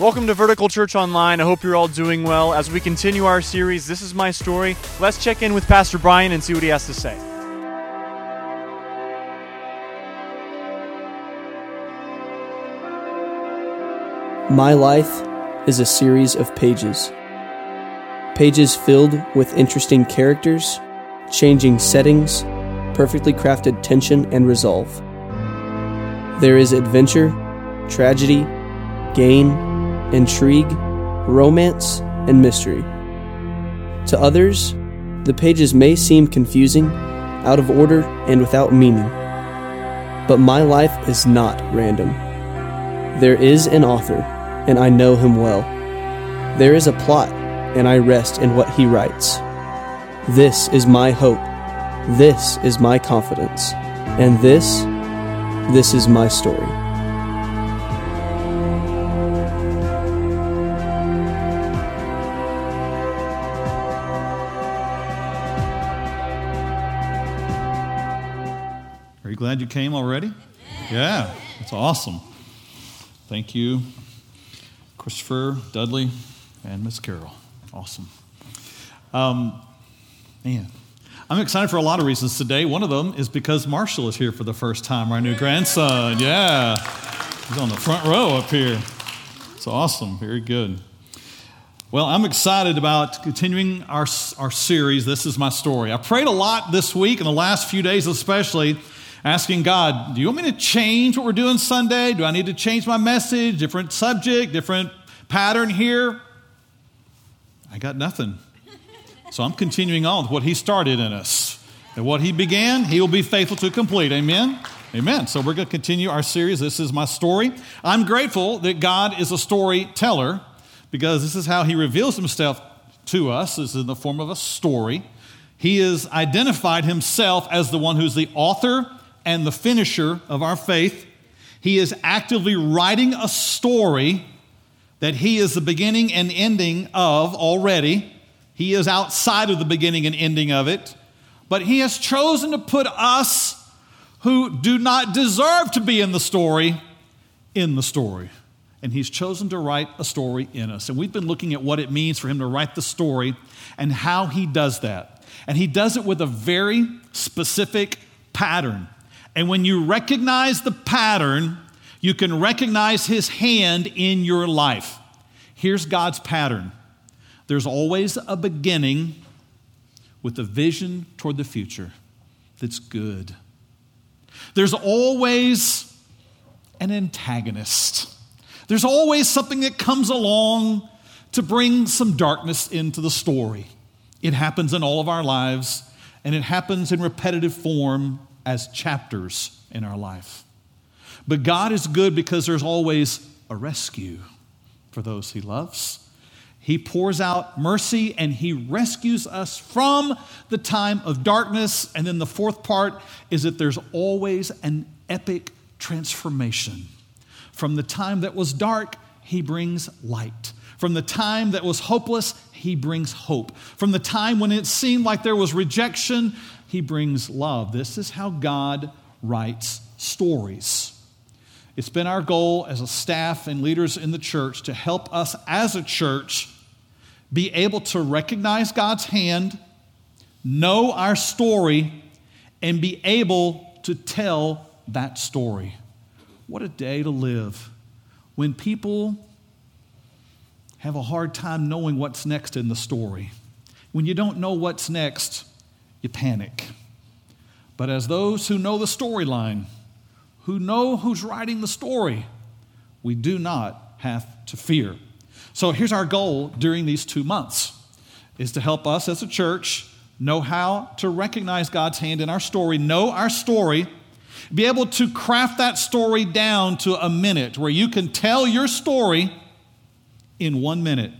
Welcome to Vertical Church Online. I hope you're all doing well. As we continue our series, This is My Story, let's check in with Pastor Brian and see what he has to say. My life is a series of pages. Pages filled with interesting characters, changing settings, perfectly crafted tension and resolve. There is adventure, tragedy, gain, intrigue, romance, and mystery. To others, the pages may seem confusing, out of order, and without meaning. But my life is not random. There is an author, and I know him well. There is a plot, and I rest in what he writes. This is my hope. This is my confidence. And this, this is my story. Glad you came already? Yeah, that's awesome. Thank you, Christopher, Dudley, and Miss Carol. Awesome. Um, man, I'm excited for a lot of reasons today. One of them is because Marshall is here for the first time, our new grandson. Yeah, he's on the front row up here. It's awesome. Very good. Well, I'm excited about continuing our, our series, This is My Story. I prayed a lot this week, and the last few days especially, asking God, do you want me to change what we're doing Sunday? Do I need to change my message? Different subject, different pattern here? I got nothing. So I'm continuing on with what He started in us. And what He began, He will be faithful to complete. Amen? Amen. So we're going to continue our series. This is my story. I'm grateful that God is a storyteller because this is how He reveals Himself to us, this is in the form of a story. He has identified Himself as the one who's the author and the finisher of our faith. He is actively writing a story that He is the beginning and ending of already. He is outside of the beginning and ending of it. But He has chosen to put us who do not deserve to be in the story in the story. And He's chosen to write a story in us. And we've been looking at what it means for Him to write the story and how He does that. And He does it with a very specific pattern. And when you recognize the pattern, you can recognize His hand in your life. Here's God's pattern there's always a beginning with a vision toward the future that's good. There's always an antagonist. There's always something that comes along to bring some darkness into the story. It happens in all of our lives, and it happens in repetitive form as chapters in our life. But God is good because there's always a rescue for those he loves. He pours out mercy and he rescues us from the time of darkness. And then the fourth part is that there's always an epic transformation. From the time that was dark, he brings light. From the time that was hopeless, he brings hope. From the time when it seemed like there was rejection, he brings love. This is how God writes stories. It's been our goal as a staff and leaders in the church to help us as a church be able to recognize God's hand, know our story, and be able to tell that story. What a day to live when people have a hard time knowing what's next in the story. When you don't know what's next, you panic. But as those who know the storyline, who know who's writing the story, we do not have to fear. So here's our goal during these two months is to help us as a church know how to recognize God's hand in our story, know our story, be able to craft that story down to a minute where you can tell your story in one minute.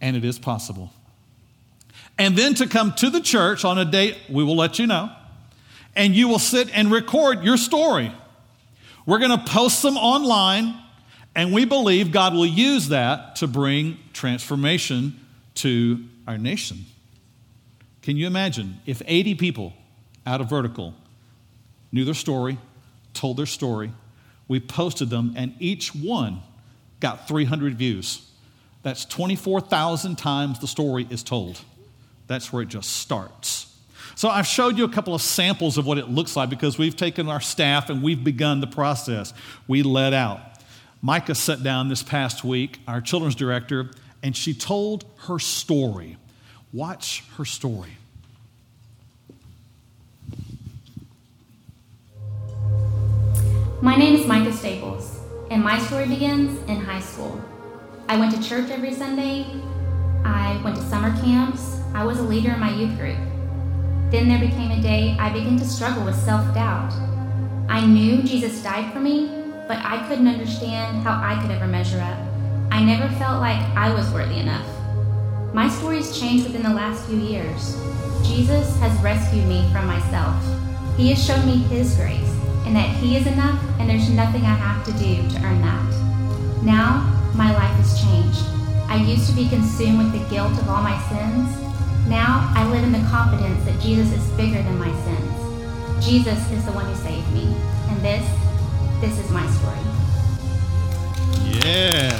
And it is possible. And then to come to the church on a date, we will let you know, and you will sit and record your story. We're going to post them online, and we believe God will use that to bring transformation to our nation. Can you imagine if 80 people out of vertical knew their story, told their story, we posted them, and each one got 300 views. That's 24,000 times the story is told. That's where it just starts. So I've showed you a couple of samples of what it looks like because we've taken our staff and we've begun the process. We let out. Micah sat down this past week, our children's director, and she told her story. Watch her story. My name is Micah Staples, and my story begins in high school. I went to church every Sunday. I went to summer camps. I was a leader in my youth group. Then there became a day I began to struggle with self doubt. I knew Jesus died for me, but I couldn't understand how I could ever measure up. I never felt like I was worthy enough. My story's changed within the last few years. Jesus has rescued me from myself. He has shown me His grace and that He is enough and there's nothing I have to do to earn that. Now, my life has changed. I used to be consumed with the guilt of all my sins. Now I live in the confidence that Jesus is bigger than my sins. Jesus is the one who saved me. And this, this is my story. Yeah.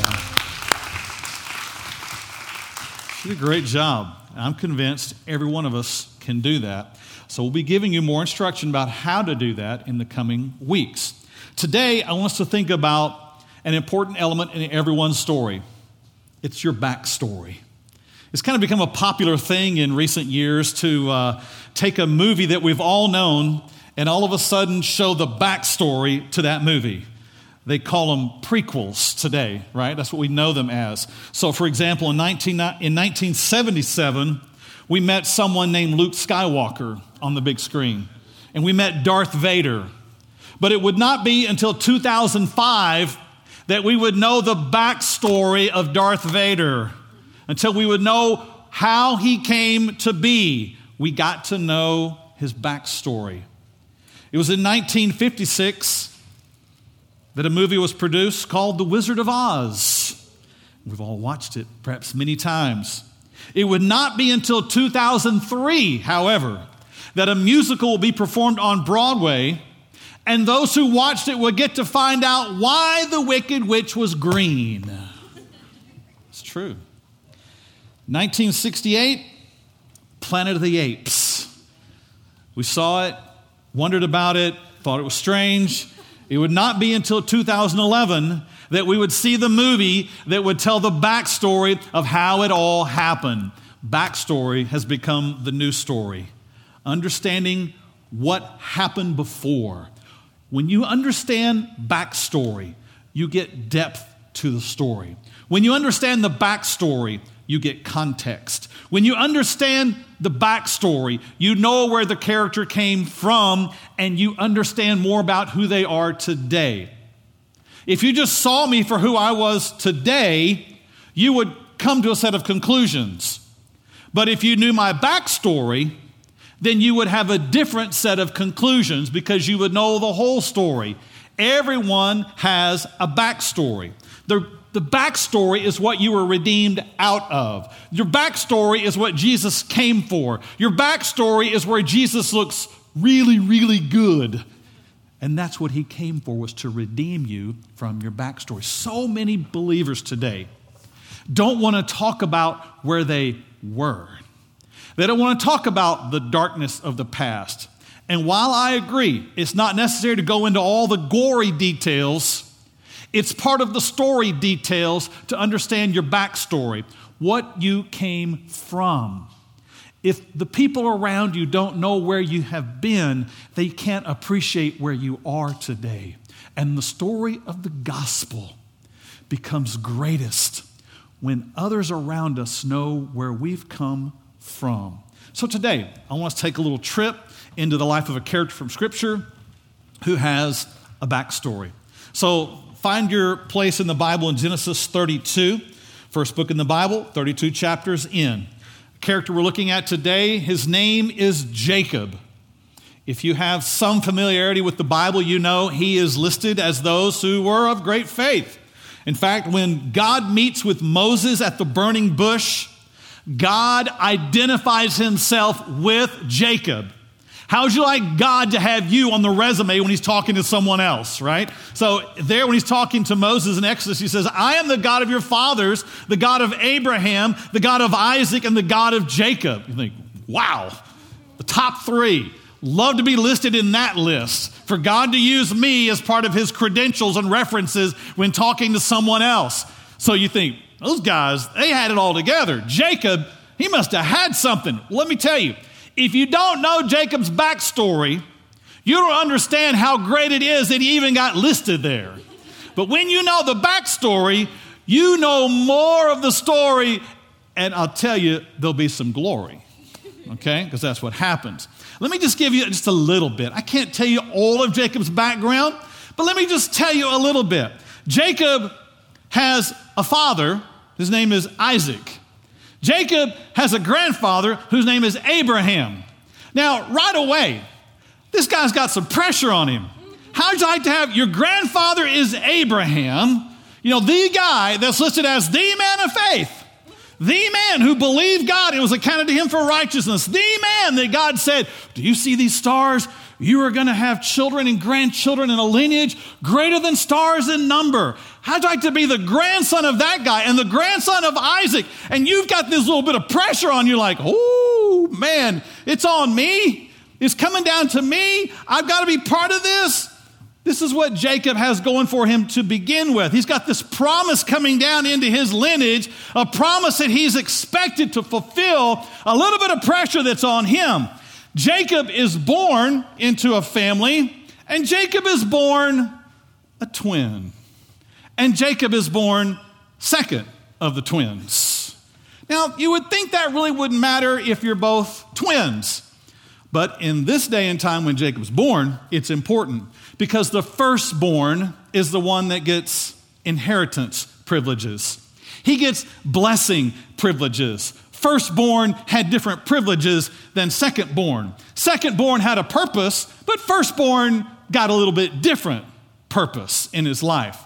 She did a great job. I'm convinced every one of us can do that. So we'll be giving you more instruction about how to do that in the coming weeks. Today, I want us to think about an important element in everyone's story it's your backstory. It's kind of become a popular thing in recent years to uh, take a movie that we've all known and all of a sudden show the backstory to that movie. They call them prequels today, right? That's what we know them as. So, for example, in, 19, in 1977, we met someone named Luke Skywalker on the big screen, and we met Darth Vader. But it would not be until 2005 that we would know the backstory of Darth Vader, until we would know how he came to be. We got to know his backstory. It was in 1956 that a movie was produced called The Wizard of Oz. We've all watched it, perhaps many times. It would not be until 2003, however, that a musical will be performed on Broadway and those who watched it would get to find out why the wicked witch was green. It's true. 1968, Planet of the Apes. We saw it, wondered about it, thought it was strange. It would not be until 2011 that we would see the movie that would tell the backstory of how it all happened. Backstory has become the new story. Understanding what happened before when you understand backstory, you get depth to the story. When you understand the backstory, you get context. When you understand the backstory, you know where the character came from and you understand more about who they are today. If you just saw me for who I was today, you would come to a set of conclusions. But if you knew my backstory, then you would have a different set of conclusions because you would know the whole story. Everyone has a backstory. The, the backstory is what you were redeemed out of. Your backstory is what Jesus came for. Your backstory is where Jesus looks really, really good. And that's what he came for, was to redeem you from your backstory. So many believers today don't want to talk about where they were. They don't want to talk about the darkness of the past. And while I agree, it's not necessary to go into all the gory details, it's part of the story details to understand your backstory, what you came from. If the people around you don't know where you have been, they can't appreciate where you are today. And the story of the gospel becomes greatest when others around us know where we've come from. So today, I want to take a little trip into the life of a character from Scripture who has a backstory. So find your place in the Bible in Genesis 32, first book in the Bible, 32 chapters in. Character we're looking at today, his name is Jacob. If you have some familiarity with the Bible, you know he is listed as those who were of great faith. In fact, when God meets with Moses at the burning bush, God identifies himself with Jacob. How would you like God to have you on the resume when he's talking to someone else, right? So, there, when he's talking to Moses in Exodus, he says, I am the God of your fathers, the God of Abraham, the God of Isaac, and the God of Jacob. You think, wow, the top three. Love to be listed in that list for God to use me as part of his credentials and references when talking to someone else. So you think, those guys, they had it all together. Jacob, he must have had something. Let me tell you, if you don't know Jacob's backstory, you don't understand how great it is that he even got listed there. But when you know the backstory, you know more of the story, and I'll tell you, there'll be some glory. Okay? Because that's what happens. Let me just give you just a little bit. I can't tell you all of Jacob's background, but let me just tell you a little bit. Jacob has a father, his name is Isaac. Jacob has a grandfather whose name is Abraham. Now, right away, this guy's got some pressure on him. How'd you like to have your grandfather is Abraham, you know, the guy that's listed as the man of faith, the man who believed God and was accounted to him for righteousness, the man that God said, Do you see these stars? You are going to have children and grandchildren in a lineage greater than stars in number. You like to be the grandson of that guy and the grandson of Isaac? And you've got this little bit of pressure on you, like, oh man, it's on me. It's coming down to me. I've got to be part of this. This is what Jacob has going for him to begin with. He's got this promise coming down into his lineage, a promise that he's expected to fulfill, a little bit of pressure that's on him. Jacob is born into a family, and Jacob is born a twin. And Jacob is born second of the twins. Now, you would think that really wouldn't matter if you're both twins. But in this day and time when Jacob's born, it's important because the firstborn is the one that gets inheritance privileges. He gets blessing privileges. Firstborn had different privileges than secondborn. Secondborn had a purpose, but firstborn got a little bit different purpose in his life.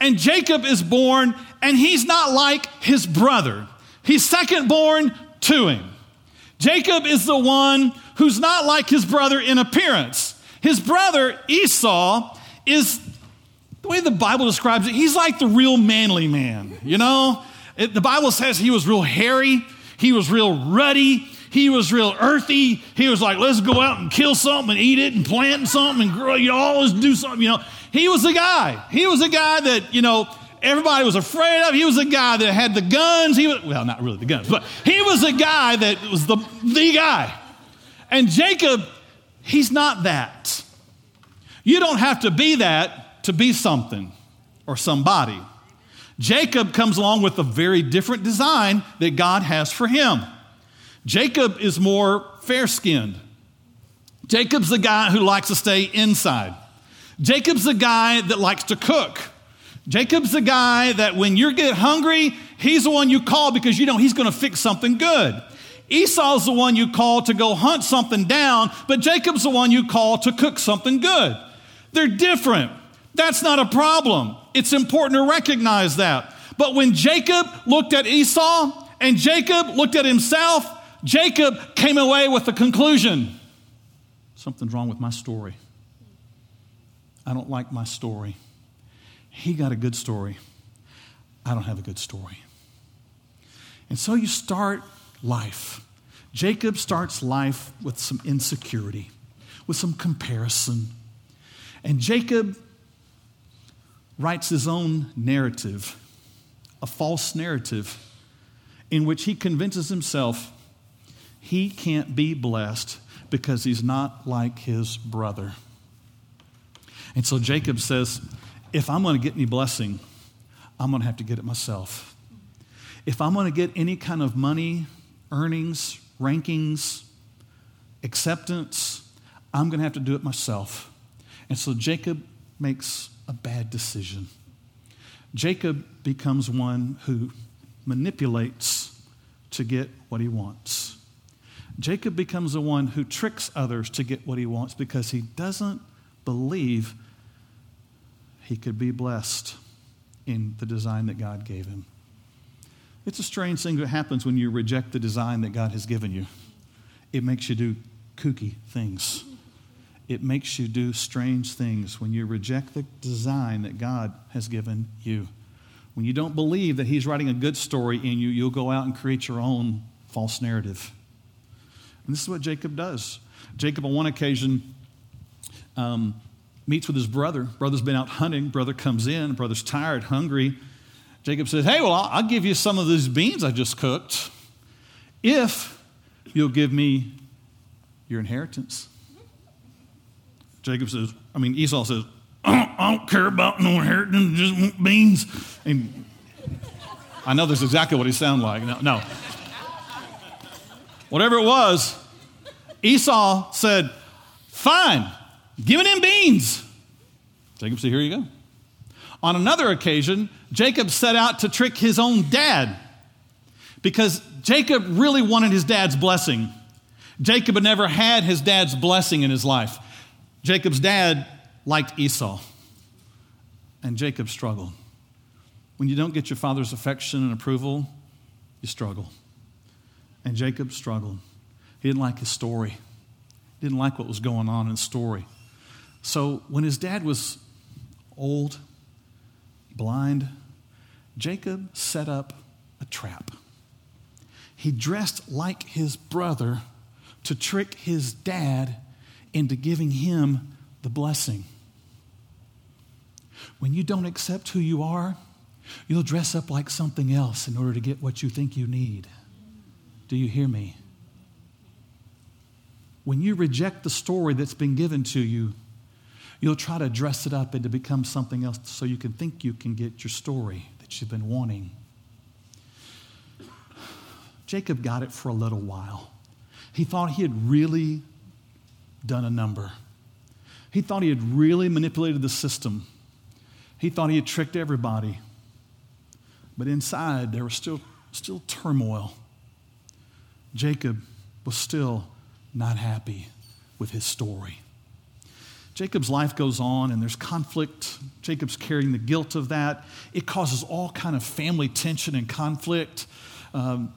And Jacob is born, and he's not like his brother. He's second born to him. Jacob is the one who's not like his brother in appearance. His brother Esau is the way the Bible describes it, he's like the real manly man, you know? It, the Bible says he was real hairy, he was real ruddy. He was real earthy. He was like, let's go out and kill something and eat it and plant something and grow, you know, always do something, you know. He was the guy. He was a guy that, you know, everybody was afraid of. He was a guy that had the guns. He was, well, not really the guns, but he was a guy that was the, the guy. And Jacob, he's not that. You don't have to be that to be something or somebody. Jacob comes along with a very different design that God has for him. Jacob is more fair skinned. Jacob's the guy who likes to stay inside. Jacob's a guy that likes to cook. Jacob's the guy that when you get hungry, he's the one you call because you know he's going to fix something good. Esau's the one you call to go hunt something down, but Jacob's the one you call to cook something good. They're different. That's not a problem. It's important to recognize that. But when Jacob looked at Esau and Jacob looked at himself, Jacob came away with the conclusion something's wrong with my story. I don't like my story. He got a good story. I don't have a good story. And so you start life. Jacob starts life with some insecurity, with some comparison. And Jacob writes his own narrative, a false narrative, in which he convinces himself he can't be blessed because he's not like his brother. And so Jacob says, if I'm going to get any blessing, I'm going to have to get it myself. If I'm going to get any kind of money, earnings, rankings, acceptance, I'm going to have to do it myself. And so Jacob makes a bad decision. Jacob becomes one who manipulates to get what he wants. Jacob becomes the one who tricks others to get what he wants because he doesn't believe he could be blessed in the design that God gave him. It's a strange thing that happens when you reject the design that God has given you. It makes you do kooky things. It makes you do strange things when you reject the design that God has given you. When you don't believe that He's writing a good story in you, you'll go out and create your own false narrative. And this is what Jacob does. Jacob, on one occasion, um, meets with his brother. Brother's been out hunting. Brother comes in. Brother's tired, hungry. Jacob says, Hey, well, I'll give you some of these beans I just cooked if you'll give me your inheritance. Jacob says, I mean, Esau says, I don't care about no inheritance, just want beans. And I know that's exactly what he sounded like. No, no. Whatever it was, Esau said, Fine, give him beans. Jacob said, Here you go. On another occasion, Jacob set out to trick his own dad because Jacob really wanted his dad's blessing. Jacob had never had his dad's blessing in his life. Jacob's dad liked Esau, and Jacob struggled. When you don't get your father's affection and approval, you struggle. And Jacob struggled. He didn't like his story, he didn't like what was going on in the story. So when his dad was old, blind, Jacob set up a trap. He dressed like his brother to trick his dad into giving him the blessing. When you don't accept who you are, you'll dress up like something else in order to get what you think you need. Do you hear me? When you reject the story that's been given to you, you'll try to dress it up and to become something else so you can think you can get your story that you've been wanting. Jacob got it for a little while. He thought he had really done a number. He thought he had really manipulated the system. He thought he had tricked everybody. But inside, there was still, still turmoil. Jacob was still not happy with his story. Jacob's life goes on and there's conflict. Jacob's carrying the guilt of that. It causes all kind of family tension and conflict. Um,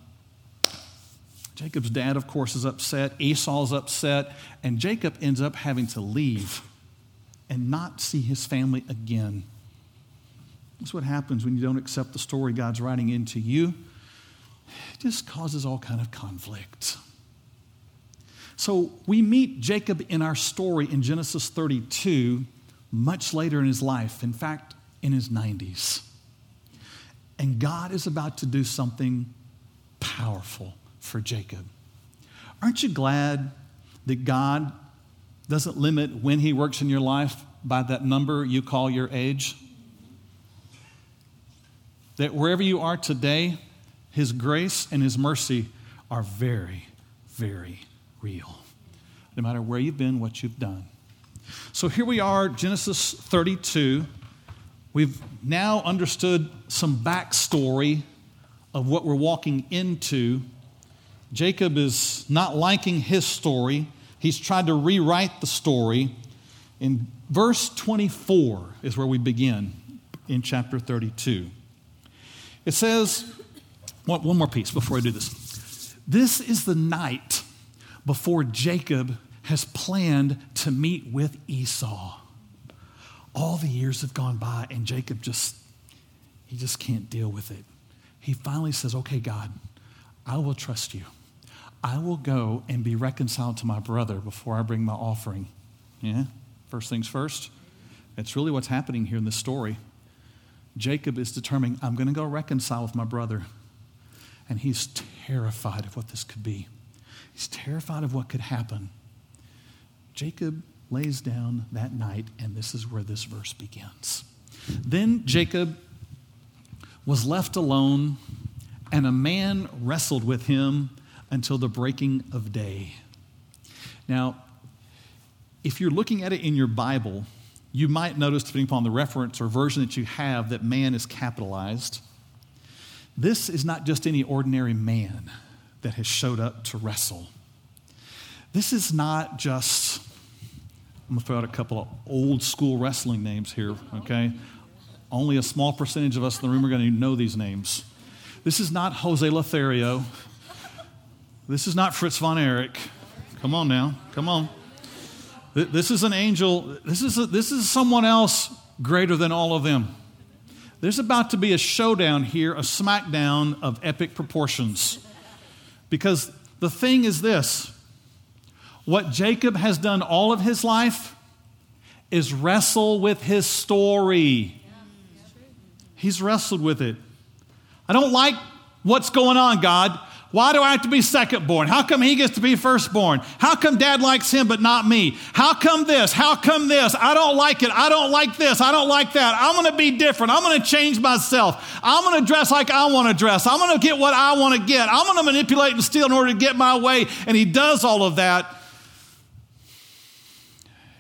Jacob's dad, of course, is upset. Esau's upset. And Jacob ends up having to leave and not see his family again. That's what happens when you don't accept the story God's writing into you. It just causes all kind of conflict. So we meet Jacob in our story in Genesis 32 much later in his life, in fact, in his 90s. And God is about to do something powerful for Jacob. Aren't you glad that God doesn't limit when He works in your life by that number you call your age? That wherever you are today, His grace and His mercy are very, very real, no matter where you've been, what you've done. So here we are, Genesis 32. We've now understood some backstory of what we're walking into Jacob is not liking his story. He's tried to rewrite the story. In verse 24 is where we begin in chapter 32. It says, one more piece before I do this. This is the night before Jacob has planned to meet with Esau. All the years have gone by, and Jacob just, he just can't deal with it. He finally says, Okay, God, I will trust you. I will go and be reconciled to my brother before I bring my offering. Yeah? First things first. That's really what's happening here in this story. Jacob is determining, I'm going to go reconcile with my brother. And he's terrified of what this could be. He's terrified of what could happen. Jacob lays down that night, and this is where this verse begins. Then Jacob was left alone, and a man wrestled with him until the breaking of day. Now, if you're looking at it in your Bible, you might notice, depending upon the reference or version that you have, that man is capitalized. This is not just any ordinary man that has showed up to wrestle. This is not just, I'm to throw out a couple of old school wrestling names here, okay? Only a small percentage of us in the room are to know these names. This is not Jose Lothario. This is not Fritz von Erich, Come on now. Come on. This is an angel. This is, a, this is someone else greater than all of them. There's about to be a showdown here, a smackdown of epic proportions. Because the thing is this what Jacob has done all of his life is wrestle with his story. He's wrestled with it. I don't like what's going on, God. Why do I have to be second born? How come he gets to be firstborn? How come dad likes him but not me? How come this? How come this? I don't like it. I don't like this. I don't like that. I'm going to be different. I'm going to change myself. I'm going to dress like I want to dress. I'm going to get what I want to get. I'm going to manipulate and steal in order to get my way. And he does all of that.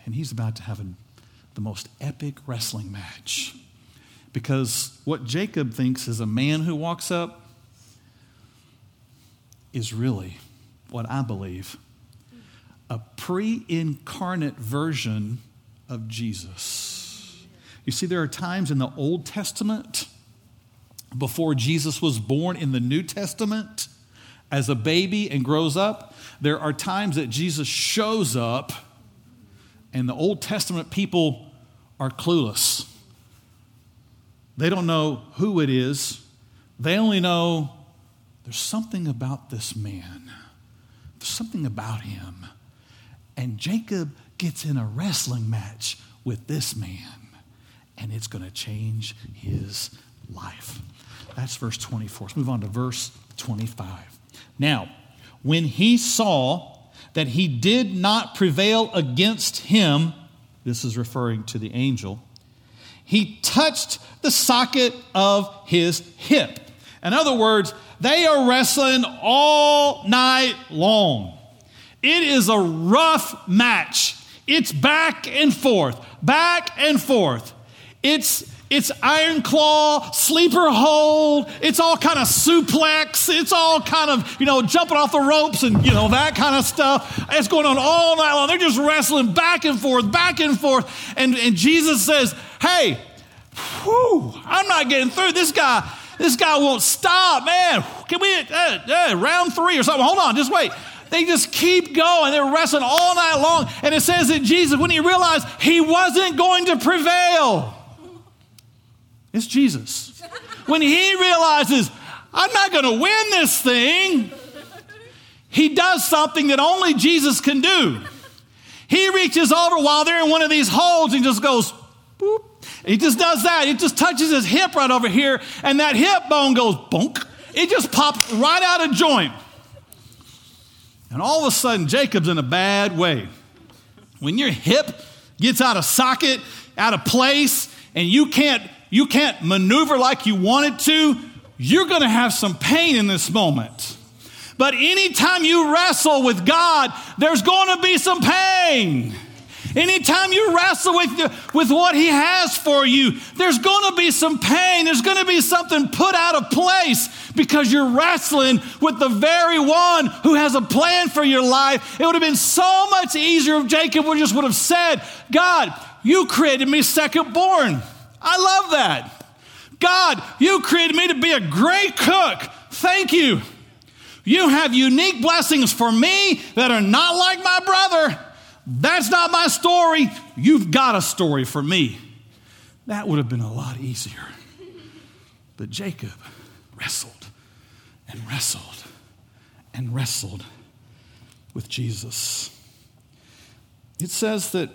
And he's about to have a, the most epic wrestling match. Because what Jacob thinks is a man who walks up is really what I believe a pre incarnate version of Jesus. You see, there are times in the Old Testament, before Jesus was born in the New Testament, as a baby and grows up, there are times that Jesus shows up, and the Old Testament people are clueless. They don't know who it is, they only know there's something about this man. There's something about him. And Jacob gets in a wrestling match with this man, and it's going to change his life. That's verse 24. Let's move on to verse 25. Now, when he saw that he did not prevail against him, this is referring to the angel, he touched the socket of his hip. In other words, they are wrestling all night long. It is a rough match. It's back and forth, back and forth. It's it's iron claw, sleeper hold. It's all kind of suplex. It's all kind of, you know, jumping off the ropes and, you know, that kind of stuff. It's going on all night long. They're just wrestling back and forth, back and forth. And, and Jesus says, hey, whew, I'm not getting through. This guy, this guy won't stop, man. Can we, uh, uh, round three or something? Hold on, just wait. They just keep going. They're wrestling all night long. And it says that Jesus, when he realized he wasn't going to prevail, it's Jesus. When he realizes, I'm not going to win this thing, he does something that only Jesus can do. He reaches over while they're in one of these holes and just goes, boop, he just does that. It just touches his hip right over here, and that hip bone goes bonk. It just pops right out of joint. And all of a sudden, Jacob's in a bad way. When your hip gets out of socket, out of place, and you can't you can't maneuver like you wanted to, you're going to have some pain in this moment. But anytime you wrestle with God, there's going to be some pain. Anytime you wrestle with, with what He has for you, there's going to be some pain. There's going to be something put out of place because you're wrestling with the very one who has a plan for your life. It would have been so much easier if Jacob would just would have said, God, you created me second born. I love that. God, you created me to be a great cook. Thank you. You have unique blessings for me that are not like my brother. That's not my story. You've got a story for me. That would have been a lot easier. But Jacob wrestled and wrestled and wrestled with Jesus. It says that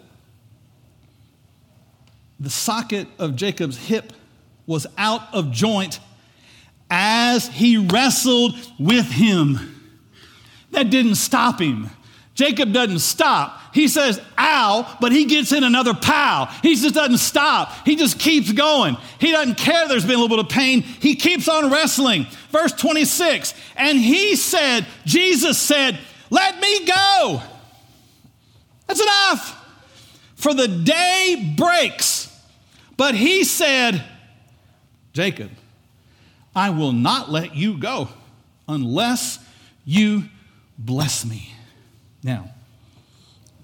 the socket of Jacob's hip was out of joint as he wrestled with him. That didn't stop him. Jacob doesn't stop. He says, ow, but he gets in another pow. He just doesn't stop. He just keeps going. He doesn't care there's been a little bit of pain. He keeps on wrestling. Verse 26, and he said, Jesus said, let me go. That's enough. For the day breaks. But he said, Jacob, I will not let you go unless you bless me. Now,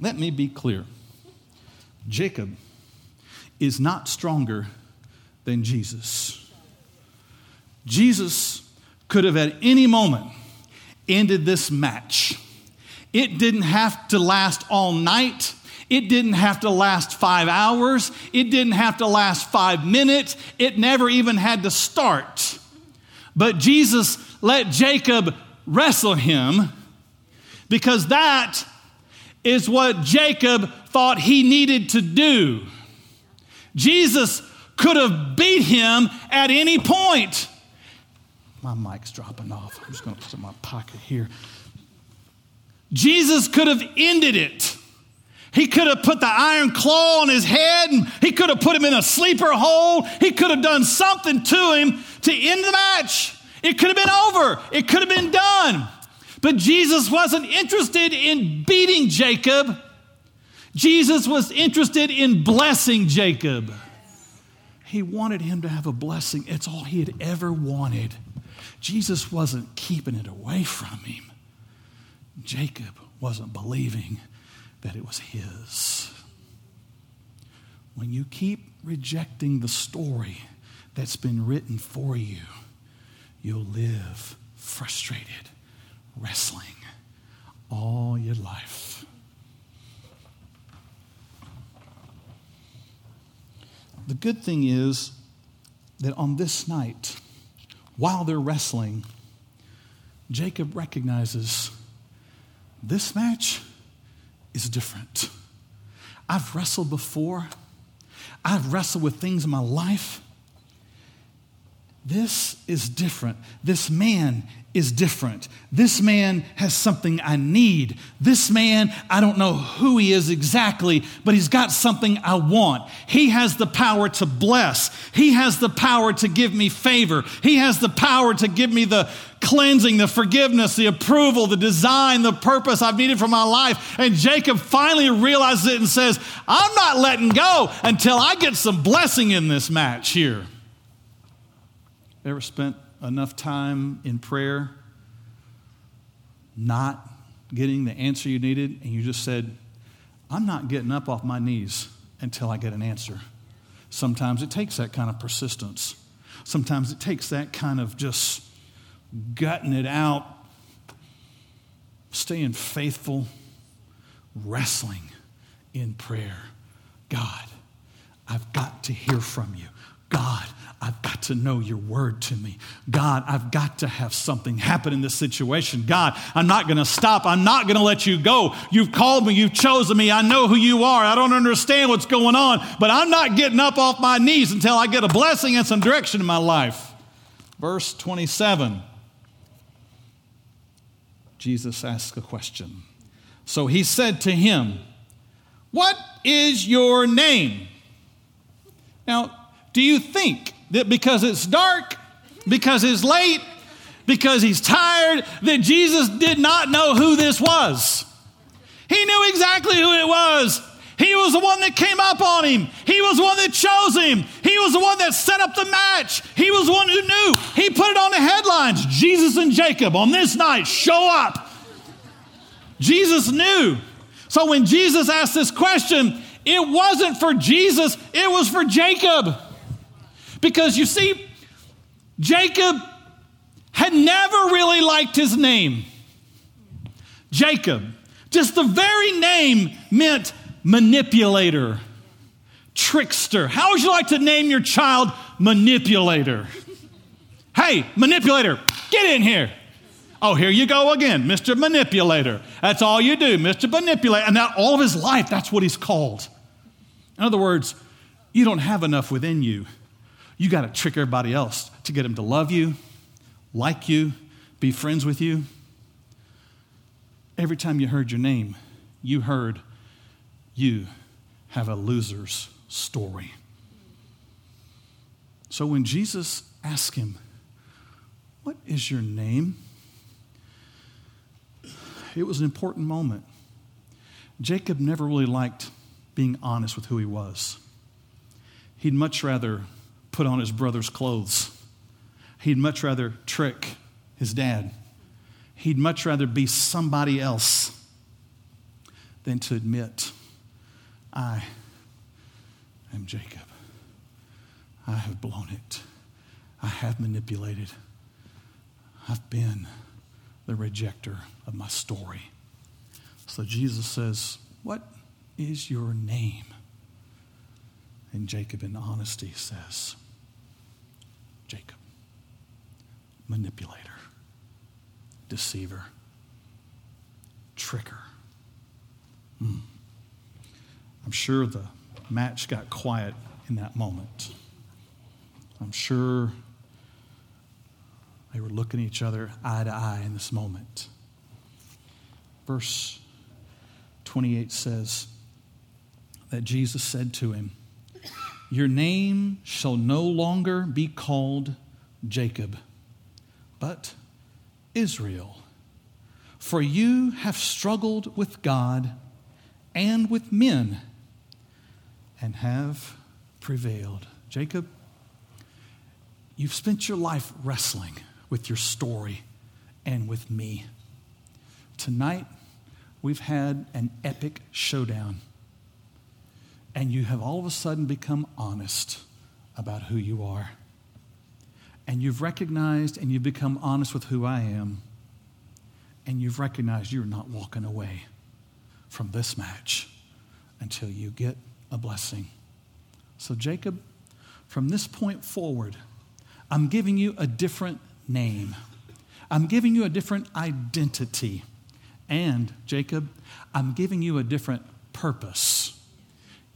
let me be clear Jacob is not stronger than Jesus. Jesus could have at any moment ended this match, It didn't have to last all night. It didn't have to last five hours. It didn't have to last five minutes. It never even had to start. But Jesus let Jacob wrestle him because that is what Jacob thought he needed to do. Jesus could have beat him at any point. My mic's dropping off. I'm just going to put it in my pocket here. Jesus could have ended it. He could have put the iron claw on his head and he could have put him in a sleeper hole. He could have done something to him to end the match. It could have been over, it could have been done. But Jesus wasn't interested in beating Jacob. Jesus was interested in blessing Jacob. He wanted him to have a blessing. It's all he had ever wanted. Jesus wasn't keeping it away from him. Jacob wasn't believing that it was his. When you keep rejecting the story that's been written for you, you'll live frustrated, wrestling all your life. The good thing is that on this night, while they're wrestling, Jacob recognizes this match is different. I've wrestled before, I've wrestled with things in my life. This is different. This man is different. This man has something I need. This man, I don't know who he is exactly, but he's got something I want. He has the power to bless. He has the power to give me favor. He has the power to give me the cleansing, the forgiveness, the approval, the design, the purpose I've needed for my life. And Jacob finally realizes it and says, I'm not letting go until I get some blessing in this match here. Ever spent enough time in prayer not getting the answer you needed, and you just said, I'm not getting up off my knees until I get an answer. Sometimes it takes that kind of persistence. Sometimes it takes that kind of just gutting it out, staying faithful, wrestling in prayer. God, I've got to hear from you. God, I've got to know your word to me. God, I've got to have something happen in this situation. God, I'm not going to stop. I'm not going to let you go. You've called me. You've chosen me. I know who you are. I don't understand what's going on, but I'm not getting up off my knees until I get a blessing and some direction in my life. Verse 27. Jesus asks a question. So he said to him, What is your name? Now, do you think that because it's dark, because it's late, because he's tired, that Jesus did not know who this was. He knew exactly who it was. He was the one that came up on him. He was the one that chose him. He was the one that set up the match. He was the one who knew. He put it on the headlines Jesus and Jacob on this night, show up. Jesus knew. So when Jesus asked this question, it wasn't for Jesus, it was for Jacob. Because you see, Jacob had never really liked his name. Jacob. Just the very name meant manipulator, trickster. How would you like to name your child manipulator? Hey, manipulator, get in here. Oh, here you go again, Mr. Manipulator. That's all you do, Mr. Manipulator. And that all of his life, that's what he's called. In other words, you don't have enough within you you got to trick everybody else to get them to love you, like you, be friends with you. Every time you heard your name, you heard you have a loser's story. So when Jesus asked him, What is your name? It was an important moment. Jacob never really liked being honest with who he was. He'd much rather put on his brother's clothes. He'd much rather trick his dad. He'd much rather be somebody else than to admit, I am Jacob. I have blown it. I have manipulated. I've been the rejecter of my story. So Jesus says, What is your name? And Jacob, in honesty, says, Jacob, manipulator, deceiver, tricker. Mm. I'm sure the match got quiet in that moment. I'm sure they were looking each other eye to eye in this moment. Verse 28 says that Jesus said to him, Your name shall no longer be called Jacob, but Israel. For you have struggled with God and with men and have prevailed. Jacob, you've spent your life wrestling with your story and with me. Tonight, we've had an epic showdown, and you have all of a sudden become honest about who you are. And you've recognized and you've become honest with who I am, and you've recognized you're not walking away from this match until you get a blessing. So, Jacob, from this point forward, I'm giving you a different name. I'm giving you a different identity. And, Jacob, I'm giving you a different purpose.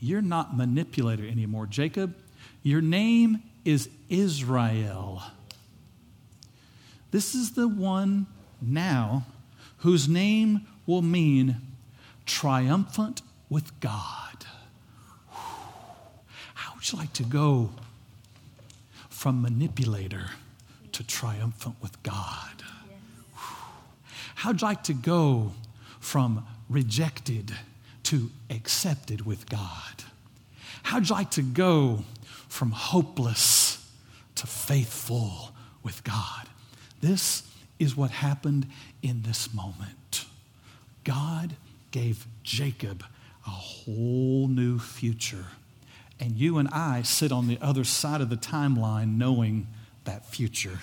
You're not manipulator anymore. Jacob, your name is Israel. This is the one now whose name will mean triumphant with God. How would you like to go from manipulator to triumphant with God? How'd you like to go from rejected to accepted with God? How'd you like to go from hopeless to faithful with God? This is what happened in this moment. God gave Jacob a whole new future. And you and I sit on the other side of the timeline knowing that future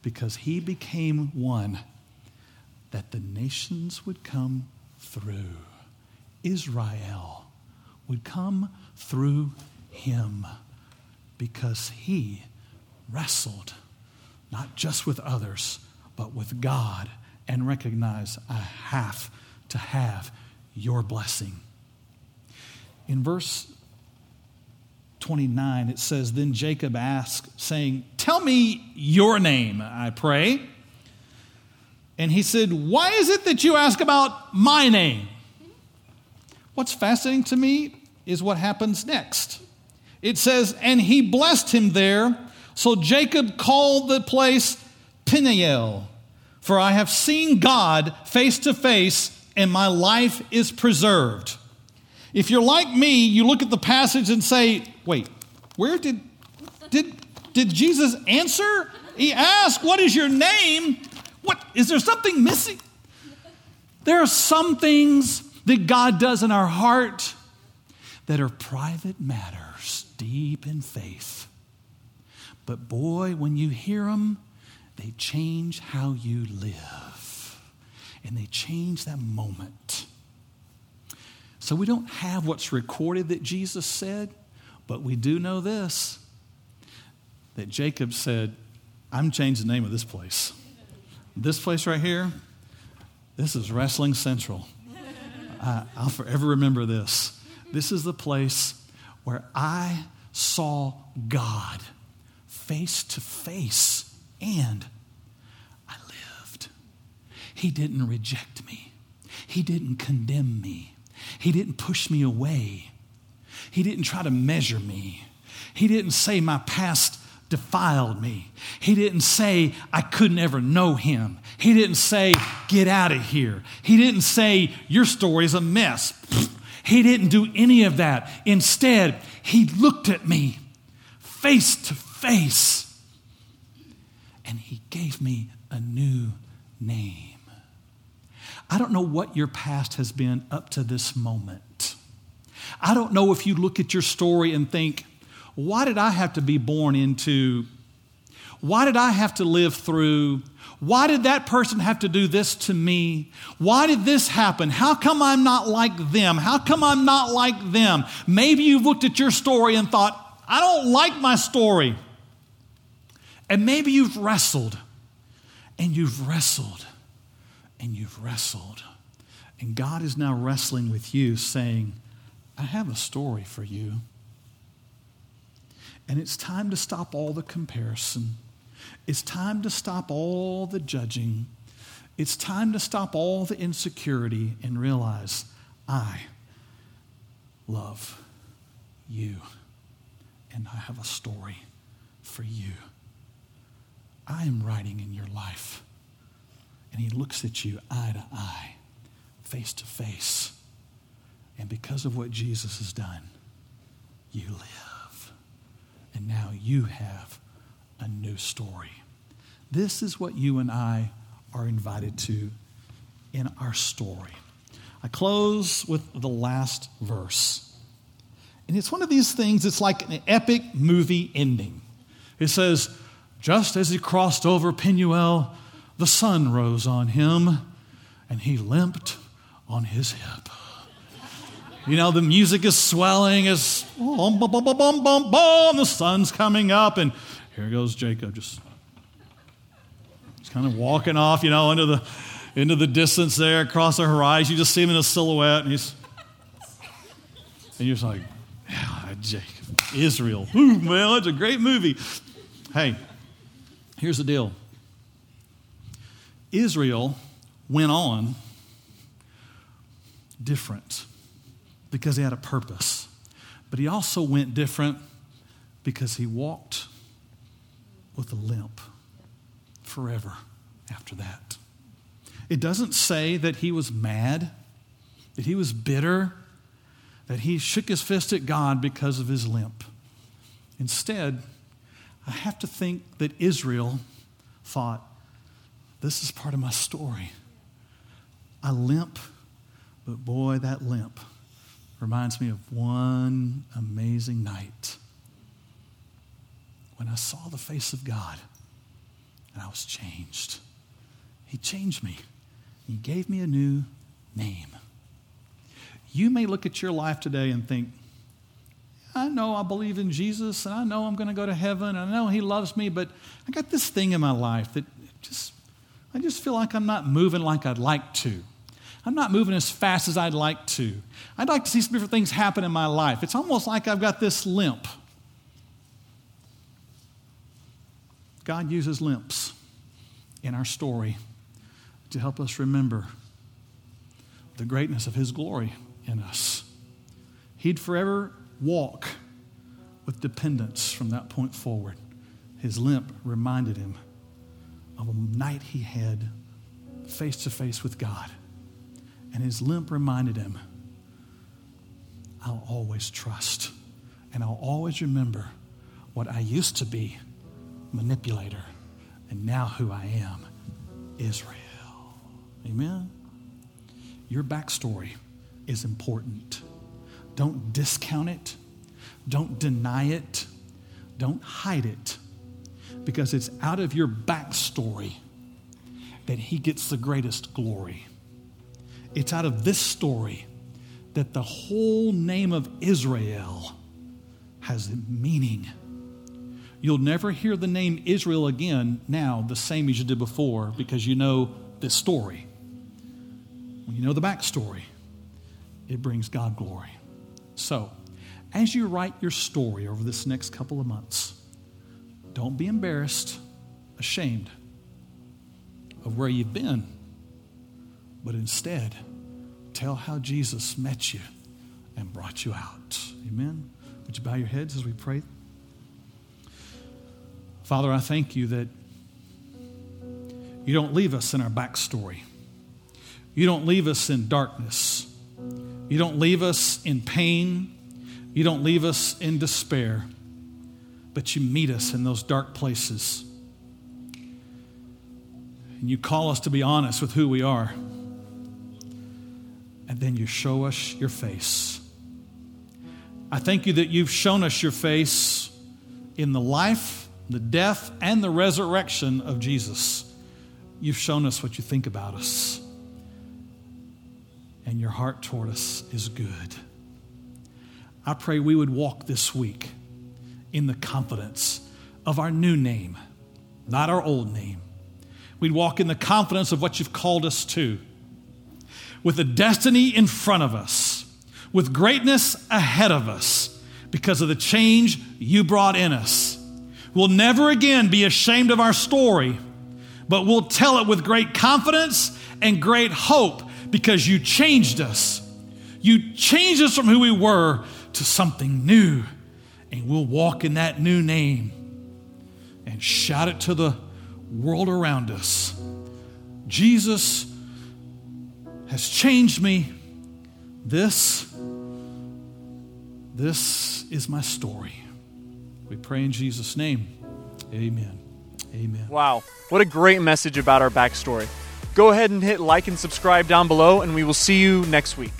because he became one that the nations would come through. Israel would come through him because he wrestled not just with others, but with God and recognized I have to have your blessing. In verse 29, it says, Then Jacob asked, saying, Tell me your name, I pray. And he said, Why is it that you ask about my name? What's fascinating to me is what happens next. It says, And he blessed him there. So Jacob called the place Peniel, for I have seen God face to face and my life is preserved. If you're like me, you look at the passage and say, wait, where did, did, did Jesus answer? He asked, What is your name? What is there something missing? There are some things that God does in our heart that are private matters, deep in faith. But boy, when you hear them, they change how you live and they change that moment. So we don't have what's recorded that Jesus said, but we do know this that Jacob said, I'm changing the name of this place. This place right here, this is Wrestling Central. I, I'll forever remember this. This is the place where I saw God face to face and I lived. he didn't reject me. He didn't condemn me. He didn't push me away. He didn't try to measure me. He didn't say my past defiled me. He didn't say I couldn't ever know him. He didn't say, get out of here. He didn't say, your story is a mess. He didn't do any of that. Instead, he looked at me face to face and he gave me a new name. I don't know what your past has been up to this moment. I don't know if you look at your story and think, why did I have to be born into Why did I have to live through? Why did that person have to do this to me? Why did this happen? How come I'm not like them? How come I'm not like them? Maybe you've looked at your story and thought, I don't like my story. And maybe you've wrestled and you've wrestled and you've wrestled. And God is now wrestling with you, saying, I have a story for you. And it's time to stop all the comparison. It's time to stop all the judging. It's time to stop all the insecurity and realize I love you. And I have a story for you. I am writing in your life. And he looks at you eye to eye, face to face. And because of what Jesus has done, you live. And now you have a new story. This is what you and I are invited to in our story. I close with the last verse. And it's one of these things, it's like an epic movie ending. It says, Just as he crossed over Penuel, the sun rose on him, and he limped on his hip. You know, the music is swelling, as oh, boom, boom, boom, boom, boom, boom, boom, the sun's coming up, and here goes Jacob, just, just kind of walking off, you know, into the into the distance there, across the horizon. You just see him in a silhouette, and he's and you're just like, yeah, Jacob, Israel. Ooh, man, that's a great movie. Hey, here's the deal. Israel went on different because he had a purpose. But he also went different because he walked with a limp forever after that. It doesn't say that he was mad, that he was bitter, that he shook his fist at God because of his limp. Instead, I have to think that Israel thought, this is part of my story. I limp, but boy, that limp reminds me of one amazing night when I saw the face of God and I was changed. He changed me. He gave me a new name. You may look at your life today and think, I know I believe in Jesus and I know I'm going to go to heaven and I know He loves me, but I got this thing in my life that just, I just feel like I'm not moving like I'd like to. I'm not moving as fast as I'd like to. I'd like to see some different things happen in my life. It's almost like I've got this limp. God uses limps in our story to help us remember the greatness of His glory in us. He'd forever walk with dependence from that point forward. His limp reminded him of a night he had face to face with God. And his limp reminded him, I'll always trust and I'll always remember what I used to be manipulator and now who I am Israel. Amen. Your backstory is important. Don't discount it. Don't deny it. Don't hide it. Because it's out of your backstory that he gets the greatest glory. It's out of this story that the whole name of Israel has meaning. You'll never hear the name Israel again now the same as you did before because you know this story. When you know the backstory, it brings God glory. So, as you write your story over this next couple of months, don't be embarrassed, ashamed of where you've been, but instead, tell how Jesus met you and brought you out. Amen. Would you bow your heads as we pray? Father, I thank you that you don't leave us in our backstory. You don't leave us in darkness. You don't leave us in pain. You don't leave us in despair. But you meet us in those dark places. And you call us to be honest with who we are. And then you show us your face. I thank you that you've shown us your face in the life the death and the resurrection of Jesus, you've shown us what you think about us. And your heart toward us is good. I pray we would walk this week in the confidence of our new name, not our old name. We'd walk in the confidence of what you've called us to, with a destiny in front of us, with greatness ahead of us because of the change you brought in us. We'll never again be ashamed of our story, but we'll tell it with great confidence and great hope because you changed us. You changed us from who we were to something new. And we'll walk in that new name and shout it to the world around us. Jesus has changed me. This, this is my story. We pray in Jesus' name. Amen. Amen. Wow, what a great message about our backstory. Go ahead and hit like and subscribe down below, and we will see you next week.